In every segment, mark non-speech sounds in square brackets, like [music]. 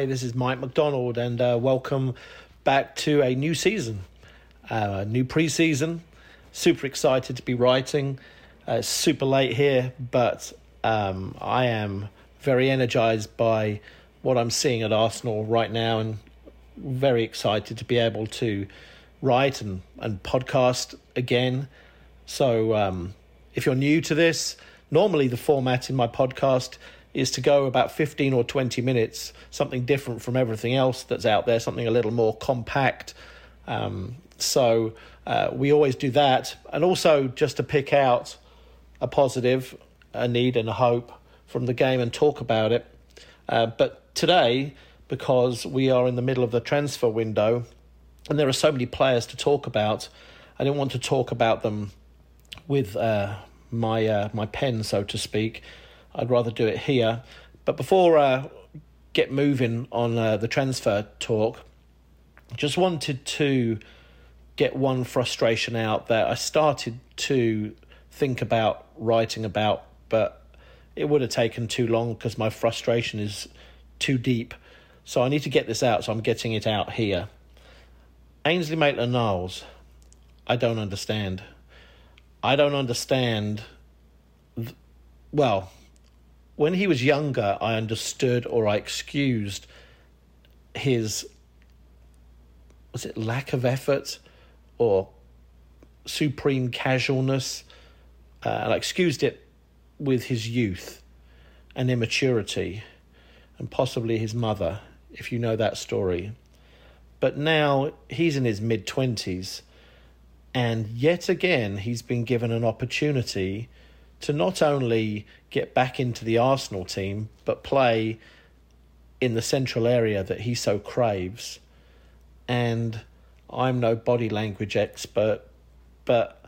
Hi, this is Mike McDonald, and uh, welcome back to a new season, uh, new preseason. Super excited to be writing. Uh, super late here, but um, I am very energized by what I'm seeing at Arsenal right now, and very excited to be able to write and, and podcast again. So, um, if you're new to this, normally the format in my podcast is to go about 15 or 20 minutes, something different from everything else that's out there, something a little more compact. Um, so uh, we always do that. And also just to pick out a positive, a need, and a hope from the game and talk about it. Uh, but today, because we are in the middle of the transfer window and there are so many players to talk about, I didn't want to talk about them with uh, my uh, my pen, so to speak. I'd rather do it here. But before uh, get moving on uh, the transfer talk, just wanted to get one frustration out that I started to think about writing about, but it would have taken too long because my frustration is too deep. So I need to get this out, so I'm getting it out here. Ainsley Maitland Niles, I don't understand. I don't understand. Th- well, when he was younger, I understood or I excused his was it lack of effort or supreme casualness. Uh, and I excused it with his youth and immaturity and possibly his mother, if you know that story. But now he's in his mid 20s, and yet again, he's been given an opportunity to not only get back into the Arsenal team, but play in the central area that he so craves. And I'm no body language expert, but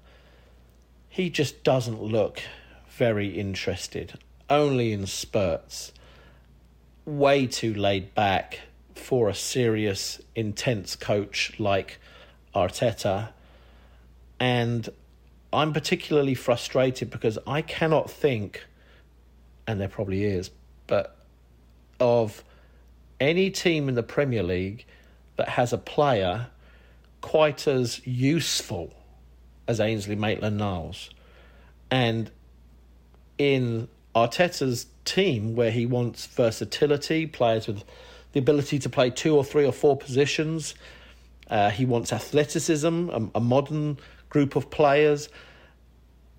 he just doesn't look very interested, only in spurts. Way too laid back for a serious, intense coach like Arteta. And I'm particularly frustrated because I cannot think, and there probably is, but of any team in the Premier League that has a player quite as useful as Ainsley Maitland Niles. And in Arteta's team, where he wants versatility, players with the ability to play two or three or four positions, uh, he wants athleticism, a, a modern group of players,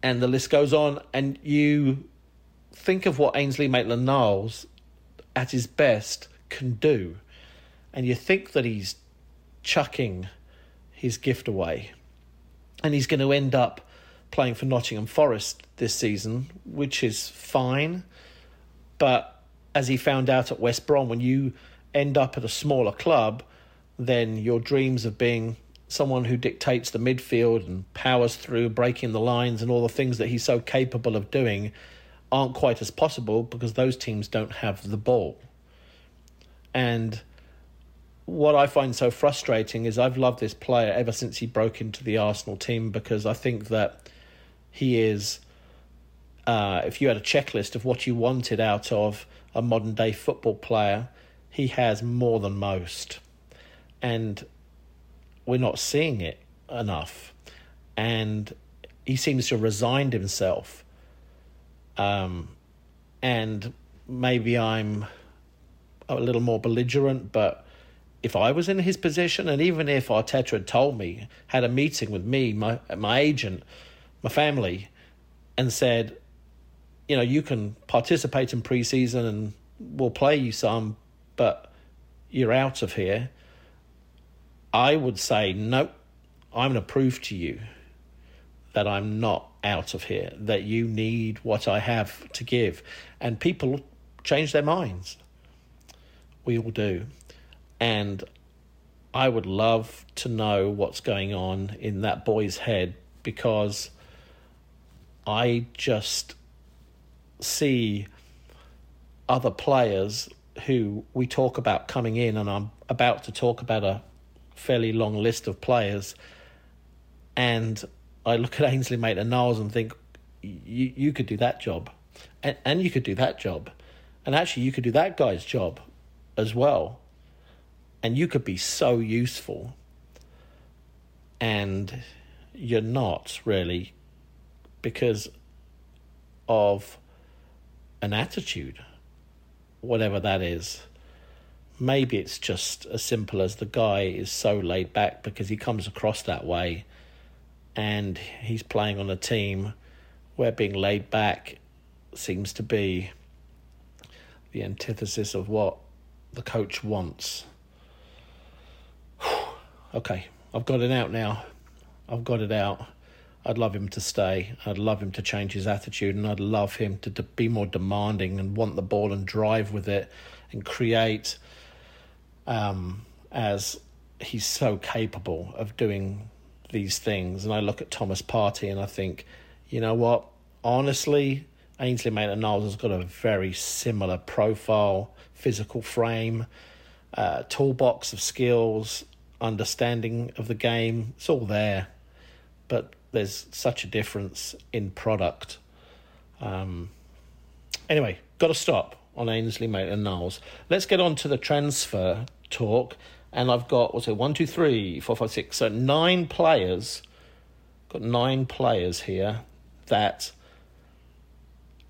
and the list goes on. And you think of what Ainsley Maitland Niles, at his best, can do, and you think that he's chucking his gift away. And he's going to end up playing for Nottingham Forest this season, which is fine. But as he found out at West Brom, when you end up at a smaller club, then your dreams of being someone who dictates the midfield and powers through breaking the lines and all the things that he's so capable of doing aren't quite as possible because those teams don't have the ball. And what I find so frustrating is I've loved this player ever since he broke into the Arsenal team because I think that he is. Uh, if you had a checklist of what you wanted out of a modern day football player, he has more than most. And we're not seeing it enough. And he seems to have resigned himself. Um, and maybe I'm a little more belligerent, but if I was in his position, and even if Arteta had told me, had a meeting with me, my my agent, my family, and said, you know, you can participate in preseason and we'll play you some, but you're out of here. I would say, nope, I'm going to prove to you that I'm not out of here, that you need what I have to give. And people change their minds. We all do. And I would love to know what's going on in that boy's head because I just see other players who we talk about coming in, and I'm about to talk about a fairly long list of players, and I look at Ainsley Maitland Niles and think, you you could do that job, and and you could do that job, and actually you could do that guy's job, as well. And you could be so useful, and you're not really because of an attitude, whatever that is. Maybe it's just as simple as the guy is so laid back because he comes across that way and he's playing on a team where being laid back seems to be the antithesis of what the coach wants. [sighs] okay, I've got it out now. I've got it out. I'd love him to stay. I'd love him to change his attitude, and I'd love him to, be more demanding and want the ball and drive with it and create. Um, as he's so capable of doing these things, and I look at Thomas Partey and I think, you know what? Honestly, Ainsley Maitland-Niles has got a very similar profile, physical frame, uh, toolbox of skills, understanding of the game. It's all there, but there's such a difference in product. Um, anyway, got to stop on Ainsley Maitland-Niles. Let's get on to the transfer talk. And I've got, what's it, one, two, three, four, five, six, so nine players. Got nine players here that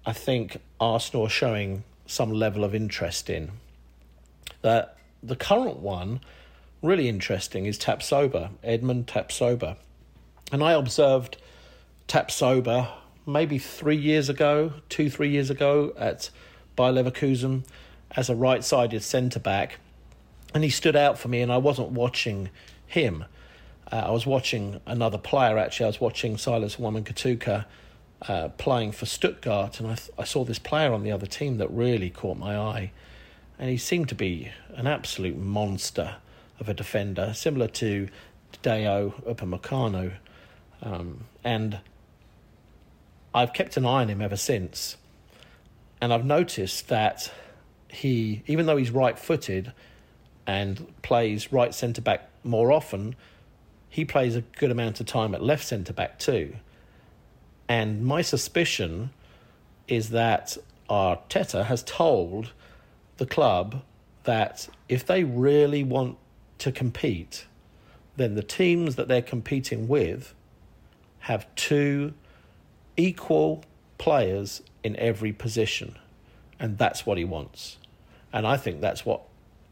I think Arsenal are showing some level of interest in. That the current one, really interesting, is Tapsoba, Edmond Tapsoba. And I observed Tapsoba maybe three years ago, two, three years ago at Bayer Leverkusen as a right sided centre back. And he stood out for me, and I wasn't watching him. Uh, I was watching another player, actually. I was watching Silas Wamangituka uh, playing for Stuttgart, and I, th- I saw this player on the other team that really caught my eye. And he seemed to be an absolute monster of a defender, similar to Dayot Upamecano. Um, and I've kept an eye on him ever since. And I've noticed that he, even though he's right footed and plays right centre back more often, he plays a good amount of time at left centre back too. And my suspicion is that Arteta has told the club that if they really want to compete, then the teams that they're competing with have two equal players in every position. And that's what he wants. And I think that's what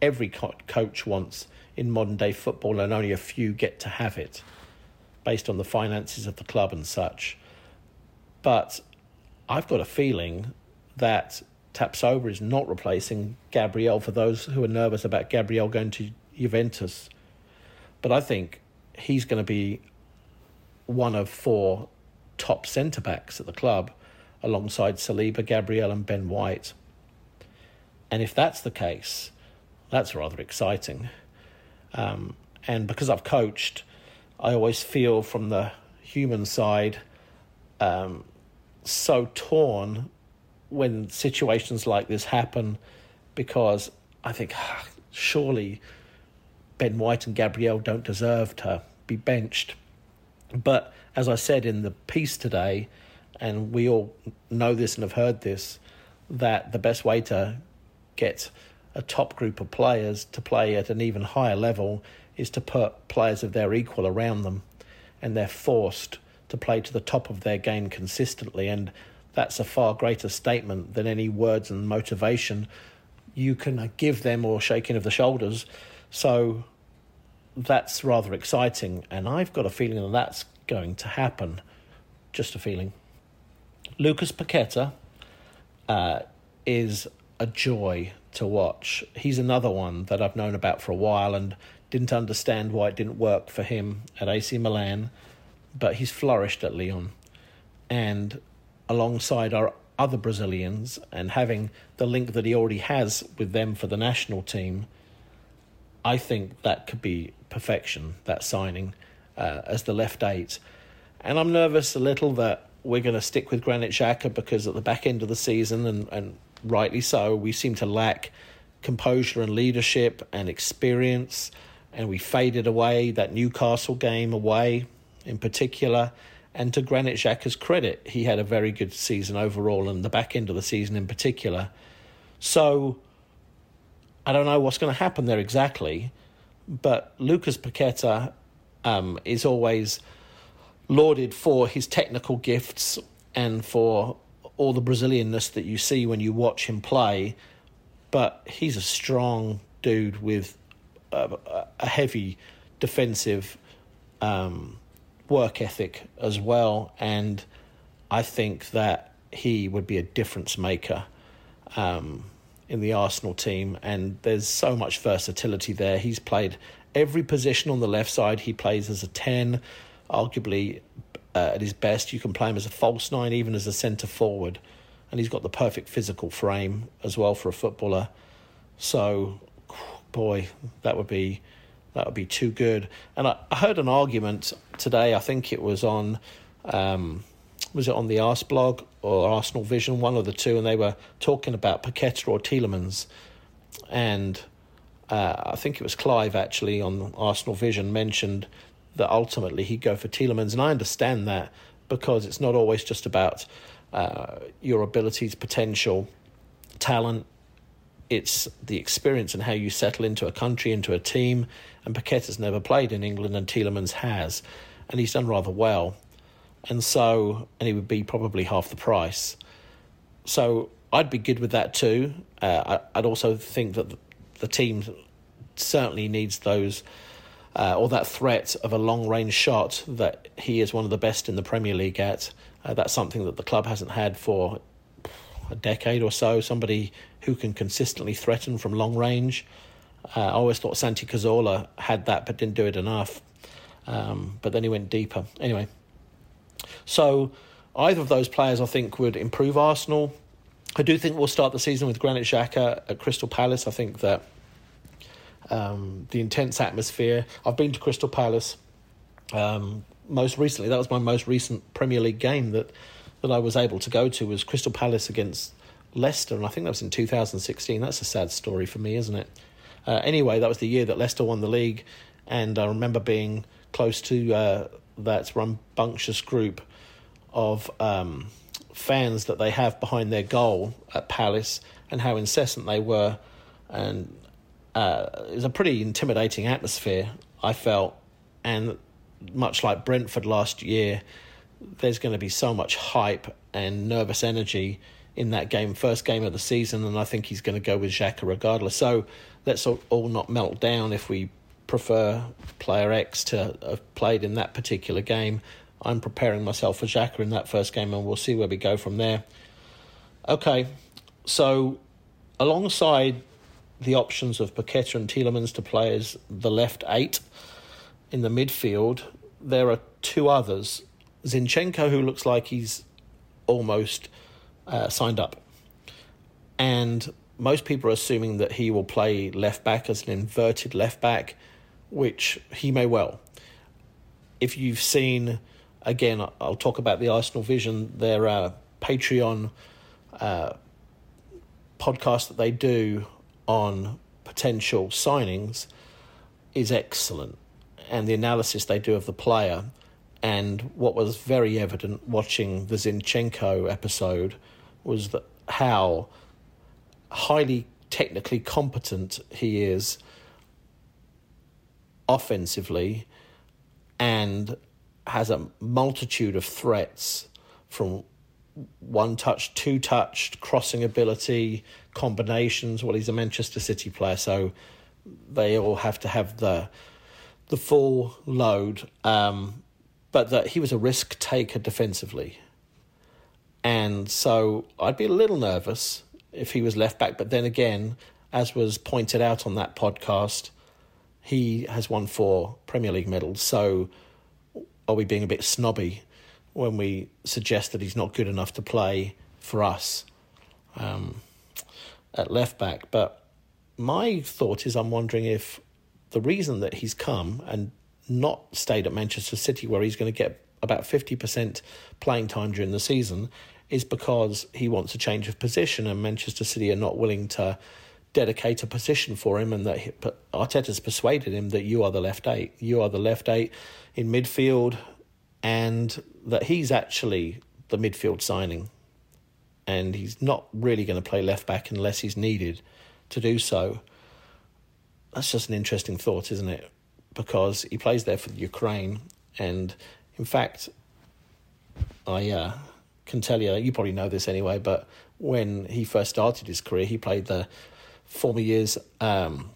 every co- coach wants in modern day football, and only a few get to have it based on the finances of the club and such. But I've got a feeling that Tapsoba is not replacing Gabriel for those who are nervous about Gabriel going to Juventus. But I think he's going to be one of four top centre backs at the club alongside Saliba, Gabriel, and Ben White. And if that's the case, that's rather exciting. Um, and because I've coached, I always feel from the human side um, so torn when situations like this happen because I think ah, surely Ben White and Gabriel don't deserve to be benched. But as I said in the piece today, and we all know this and have heard this, that the best way to get a top group of players to play at an even higher level is to put players of their equal around them, and they're forced to play to the top of their game consistently. And that's a far greater statement than any words and motivation you can give them or shaking of the shoulders. So that's rather exciting, and I've got a feeling that that's going to happen. Just a feeling. Lucas Paqueta uh, is a joy to watch. He's another one that I've known about for a while and didn't understand why it didn't work for him at AC Milan, but he's flourished at Lyon. And alongside our other Brazilians and having the link that he already has with them for the national team, I think that could be perfection, that signing uh, as the left eight. And I'm nervous a little that we're going to stick with Granit Xhaka because at the back end of the season, and, and rightly so, we seem to lack composure and leadership and experience. And we faded away that Newcastle game away in particular. And to Granit Xhaka's credit, he had a very good season overall and the back end of the season in particular. So I don't know what's going to happen there exactly, but Lucas Paqueta um, is always lauded for his technical gifts and for all the Brazilianness that you see when you watch him play. But he's a strong dude with a, a heavy defensive um, work ethic as well, and I think that he would be a difference maker. Um, in the Arsenal team, and there's so much versatility there. He's played every position on the left side. He plays as a 10, arguably uh, at his best. You can play him as a false nine, even as a centre forward. And he's got the perfect physical frame as well for a footballer. So, boy, that would be that would be too good. And I, I heard an argument today. I think it was on um, was it on the Arseblog or Arsenal Vision, one of the two, and they were talking about Paqueta or Tielemans, and uh, I think it was Clive actually on Arsenal Vision mentioned that ultimately he'd go for Tielemans, and I understand that because it's not always just about uh, your abilities, potential, talent. It's the experience and how you settle into a country, into a team. And Paqueta's never played in England, and Tielemans has, and he's done rather well and so and he would be probably half the price. So I'd be good with that too. Uh, I, would also think that the, the team certainly needs those. Uh, or that threat of a long range shot that he is one of the best in the Premier League at. Uh, that's something that the club hasn't had for a decade or so. Somebody who can consistently threaten from long range. Uh, I always thought Santi Cazorla had that, but didn't do it enough. Um, but then he went deeper. Anyway, so either of those players, I think, would improve Arsenal. I do think we'll start the season with Granit Xhaka at Crystal Palace. I think that um, the intense atmosphere. I've been to Crystal Palace um, most recently. That was my most recent Premier League game that that I was able to go to was Crystal Palace against Leicester, and I think that was in 2016. That's a sad story for me, isn't it? Uh, anyway, that was the year that Leicester won the league, and I remember being close to uh, that rambunctious group of um, fans that they have behind their goal at Palace and how incessant they were. And uh, it was a pretty intimidating atmosphere, I felt. And much like Brentford last year, there's going to be so much hype and nervous energy in that game, first game of the season, and I think he's going to go with Xhaka regardless. So let's all not melt down if we prefer player X to have played in that particular game. I'm preparing myself for Xhaka in that first game, and we'll see where we go from there. Okay, so alongside the options of Paqueta and Tielemans to play as the left eight in the midfield, there are two others. Zinchenko, who looks like he's almost uh, signed up. And most people are assuming that he will play left back as an inverted left back which he may well. If you've seen, again, I'll talk about the Arsenal Vision, their uh, Patreon uh, podcast that they do on potential signings is excellent. And the analysis they do of the player, and what was very evident watching the Zinchenko episode was that how highly technically competent he is offensively and has a multitude of threats from one touch, two touched, crossing ability, combinations. Well, he's a Manchester City player, so they all have to have the the full load. Um, but that he was a risk taker defensively, and so I'd be a little nervous if he was left back. But then again, as was pointed out on that podcast, he has won four Premier League medals. So are we being a bit snobby when we suggest that he's not good enough to play for us um, at left back? But my thought is, I'm wondering if the reason that he's come and not stayed at Manchester City, where he's going to get about 50% playing time during the season, is because he wants a change of position, and Manchester City are not willing to dedicate a position for him, and that he, Arteta's persuaded him that you are the left eight, you are the left eight in midfield, and that he's actually the midfield signing, and he's not really going to play left back unless he's needed to do so. that's just an interesting thought, isn't it? Because he plays there for the Ukraine, and in fact, I uh, can tell you, you probably know this anyway, but when he first started his career, he played the former years. Um,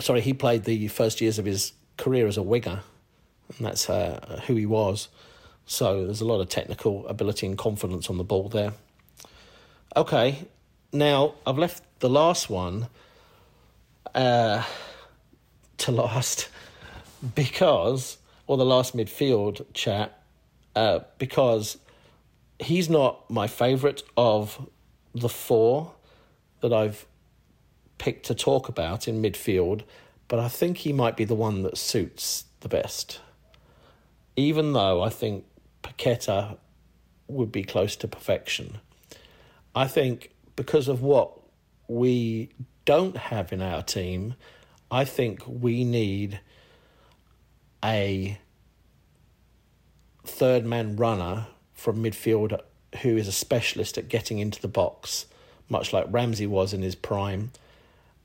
sorry, he played the first years of his career as a winger, and that's uh, who he was. So there's a lot of technical ability and confidence on the ball there. Okay, now I've left the last one uh, to last [laughs] because, or the last midfield chat, uh, because he's not my favourite of the four that I've picked to talk about in midfield, but I think he might be the one that suits the best. Even though I think Paqueta would be close to perfection. I think because of what we don't have in our team, I think we need a third man runner from midfield who is a specialist at getting into the box, much like Ramsey was in his prime,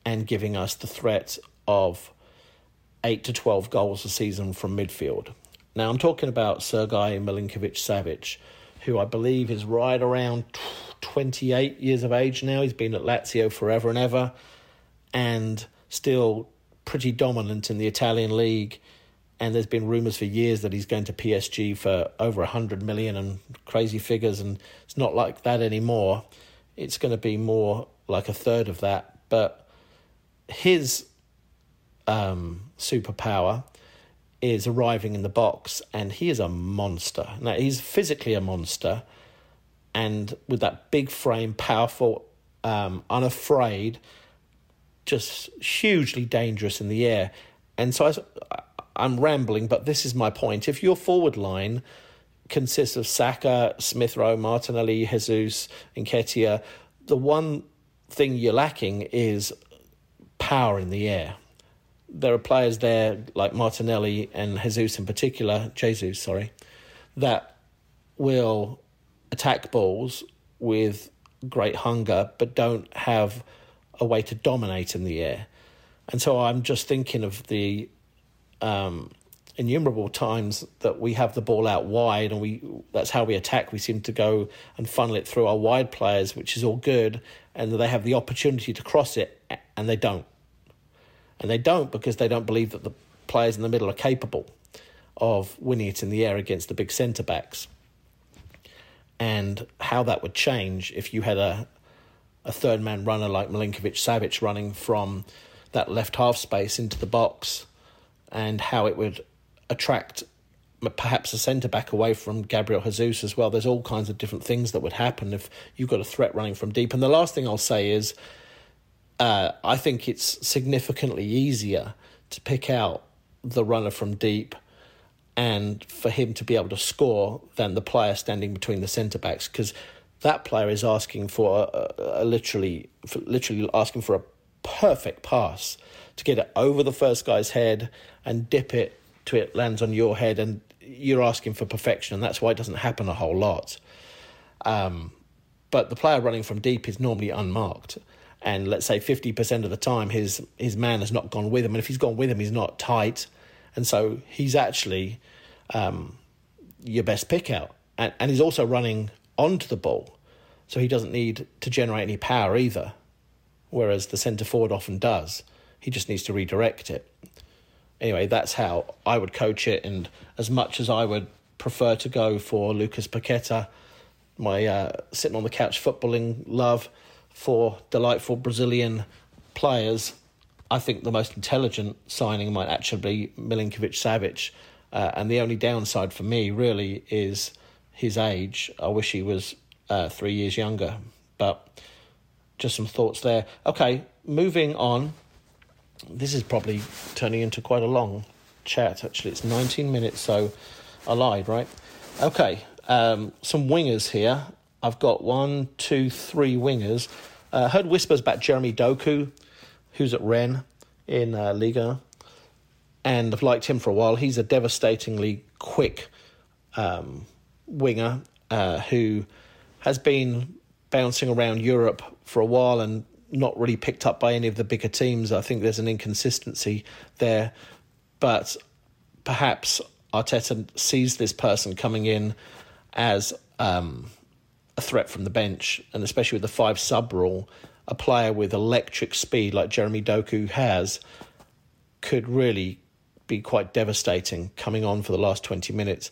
and giving us the threat of 8 to 12 goals a season from midfield. Now, I'm talking about Sergei Milinkovic Savic, who I believe is right around 28 years of age now. He's been at Lazio forever and ever, and still pretty dominant in the Italian league. And there's been rumours for years that he's going to PSG for over 100 million and crazy figures, and it's not like that anymore. It's going to be more like a third of that. But his um, superpower is arriving in the box, and he is a monster. Now, he's physically a monster, and with that big frame, powerful, um, unafraid, just hugely dangerous in the air. And so I, I'm rambling, but this is my point. If your forward line consists of Saka, Smith Rowe, Martinelli, Jesus, and Nketiah, the one thing you're lacking is power in the air there are players there like Martinelli and Jesus in particular, Jesus, sorry, that will attack balls with great hunger but don't have a way to dominate in the air. And so I'm just thinking of the um, innumerable times that we have the ball out wide and we that's how we attack. We seem to go and funnel it through our wide players, which is all good, and they have the opportunity to cross it and they don't. And they don't because they don't believe that the players in the middle are capable of winning it in the air against the big centre backs. And how that would change if you had a a third man runner like Milinkovic Savic running from that left half space into the box, and how it would attract perhaps a centre back away from Gabriel Jesus as well. There's all kinds of different things that would happen if you've got a threat running from deep. And the last thing I'll say is uh, I think it's significantly easier to pick out the runner from deep and for him to be able to score than the player standing between the centre backs because that player is asking for a, a, a literally for literally asking for a perfect pass to get it over the first guy's head and dip it to it lands on your head and you're asking for perfection and that's why it doesn't happen a whole lot. Um, but the player running from deep is normally unmarked and let's say 50% of the time his his man has not gone with him. And if he's gone with him he's not tight. And so he's actually um, your best pick out. And, and he's also running onto the ball. So he doesn't need to generate any power either. Whereas the centre forward often does. He just needs to redirect it. Anyway that's how I would coach it. And as much as I would prefer to go for Lucas Paqueta my uh, sitting on the couch footballing love for delightful Brazilian players, I think the most intelligent signing might actually be Milinkovic Savic. Uh, and the only downside for me really is his age. I wish he was uh, three years younger. But just some thoughts there. Okay, moving on. This is probably turning into quite a long chat, actually. It's 19 minutes, so I lied, right? Okay, um, some wingers here. I've got one, two, three wingers. Uh, heard whispers about Jeremy Doku, who's at Rennes in uh, Liga, and I've liked him for a while. He's a devastatingly quick um, winger uh, who has been bouncing around Europe for a while and not really picked up by any of the bigger teams. I think there's an inconsistency there, but perhaps Arteta sees this person coming in as um, a threat from the bench, and especially with the five sub rule, a player with electric speed like Jeremy Doku has could really be quite devastating coming on for the last 20 minutes.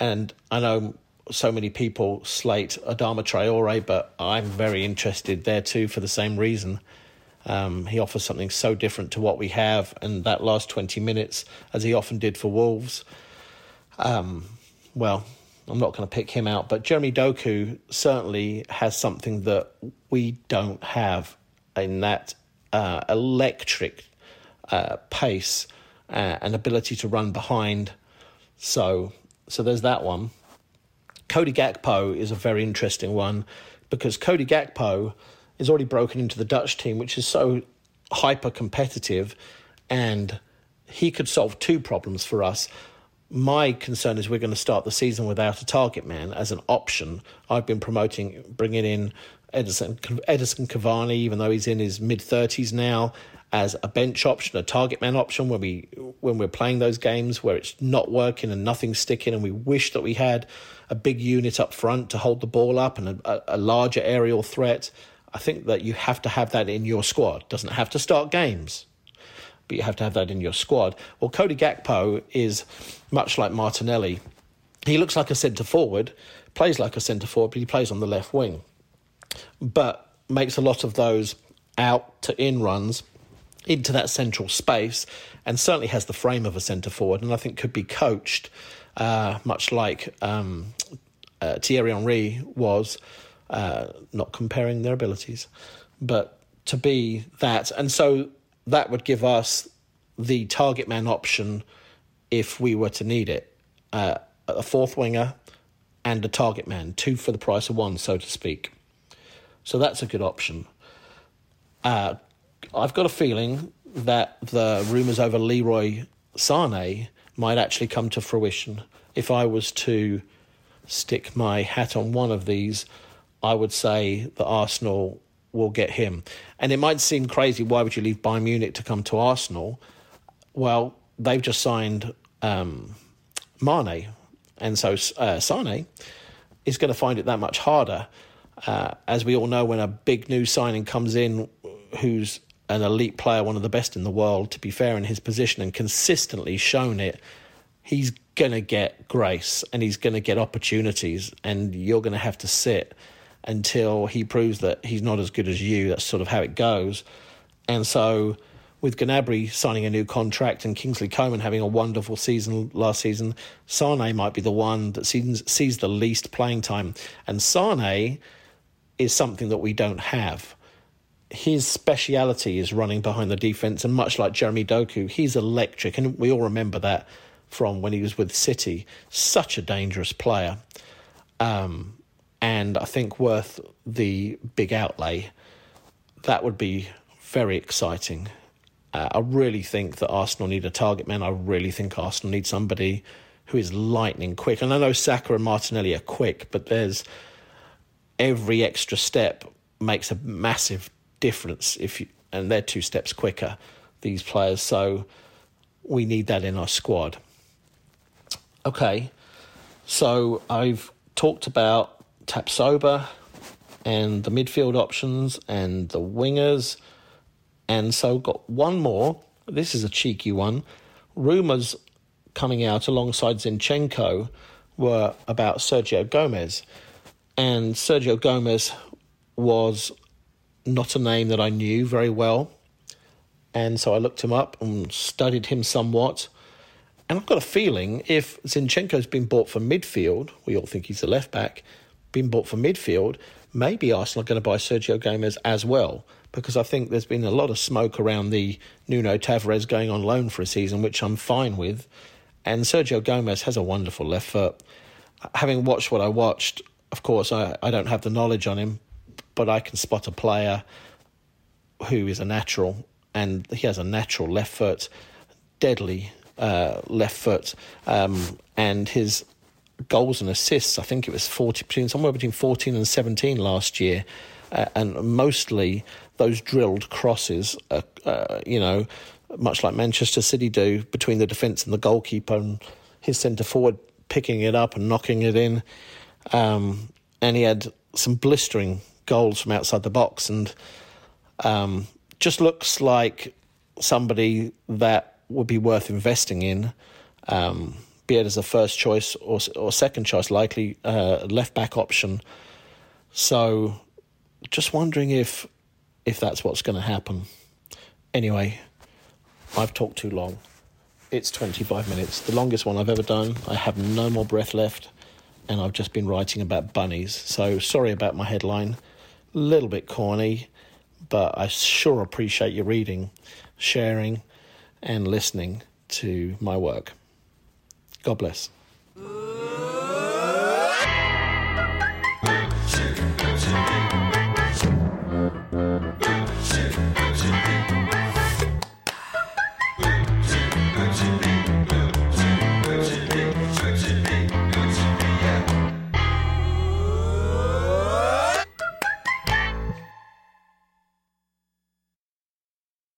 And I know so many people slate Adama Traore, but I'm very interested there too for the same reason. Um, he offers something so different to what we have, and that last 20 minutes, as he often did for Wolves, um, well, I'm not going to pick him out, but Jeremy Doku certainly has something that we don't have in that uh, electric uh, pace uh, and ability to run behind. So, so there's that one. Cody Gakpo is a very interesting one because Cody Gakpo is already broken into the Dutch team, which is so hyper competitive, and he could solve two problems for us. My concern is we're going to start the season without a target man as an option. I've been promoting bringing in Edison Edinson Cavani, even though he's in his mid thirties now, as a bench option, a target man option when we when we're playing those games where it's not working and nothing's sticking, and we wish that we had a big unit up front to hold the ball up and a, a larger aerial threat. I think that you have to have that in your squad. Doesn't have to start games, but you have to have that in your squad. Well, Cody Gakpo is much like Martinelli. He looks like a centre forward, plays like a centre forward, but he plays on the left wing. But makes a lot of those out to in runs into that central space and certainly has the frame of a centre forward and I think could be coached uh, much like um, uh, Thierry Henry was, uh, not comparing their abilities, but to be that. And so that would give us the target man option if we were to need it. Uh, a fourth winger and a target man, two for the price of one, so to speak. So that's a good option. Uh, I've got a feeling that the rumours over Leroy Sane might actually come to fruition. If I was to stick my hat on one of these, I would say that Arsenal will get him. And it might seem crazy. Why would you leave Bayern Munich to come to Arsenal? Well, they've just signed um, Mane, and so uh, Sane is going to find it that much harder. Uh, as we all know, when a big new signing comes in who's an elite player, one of the best in the world, to be fair, in his position and consistently shown it, he's going to get grace and he's going to get opportunities, and you're going to have to sit until he proves that he's not as good as you. That's sort of how it goes. And so, with Gnabry signing a new contract and Kingsley Coman having a wonderful season last season, Sane might be the one that sees, sees the least playing time. And Sane is something that we don't have his speciality is running behind the defense, and much like Jeremy Doku, he's electric, and we all remember that from when he was with City. Such a dangerous player, um, and I think worth the big outlay. That would be very exciting. Uh, I really think that Arsenal need a target man. I really think Arsenal need somebody who is lightning quick. And I know Saka and Martinelli are quick, but there's every extra step makes a massive difference if you, and they're two steps quicker these players so we need that in our squad okay so i've talked about Tapsoba and the midfield options and the wingers and so got one more this is a cheeky one rumors coming out alongside zinchenko were about sergio gomez and sergio gomez was not a name that I knew very well. And so I looked him up and studied him somewhat. And I've got a feeling if Zinchenko's been bought for midfield, we all think he's a left back, been bought for midfield, maybe Arsenal are going to buy Sergio Gomez as well. Because I think there's been a lot of smoke around the Nuno Tavares going on loan for a season, which I'm fine with. And Sergio Gomez has a wonderful left foot. Having watched what I watched, of course, I, I don't have the knowledge on him, but I can spot a player who is a natural, and he has a natural left foot, deadly uh, left foot, um, and his goals and assists. I think it was forty between somewhere between fourteen and seventeen last year, uh, and mostly those drilled crosses, uh, uh, you know, much like Manchester City do between the defence and the goalkeeper and his centre forward picking it up and knocking it in. Um, and he had some blistering goals from outside the box and um, just looks like somebody that would be worth investing in, um, be it as a first choice or, or second choice, likely uh, left back option. So, just wondering if if that's what's going to happen. Anyway, I've talked too long. It's 25 minutes, the longest one I've ever done. I have no more breath left, and I've just been writing about bunnies. So, sorry about my headline. A little bit corny, but I sure appreciate you reading, sharing, and listening to my work. God bless.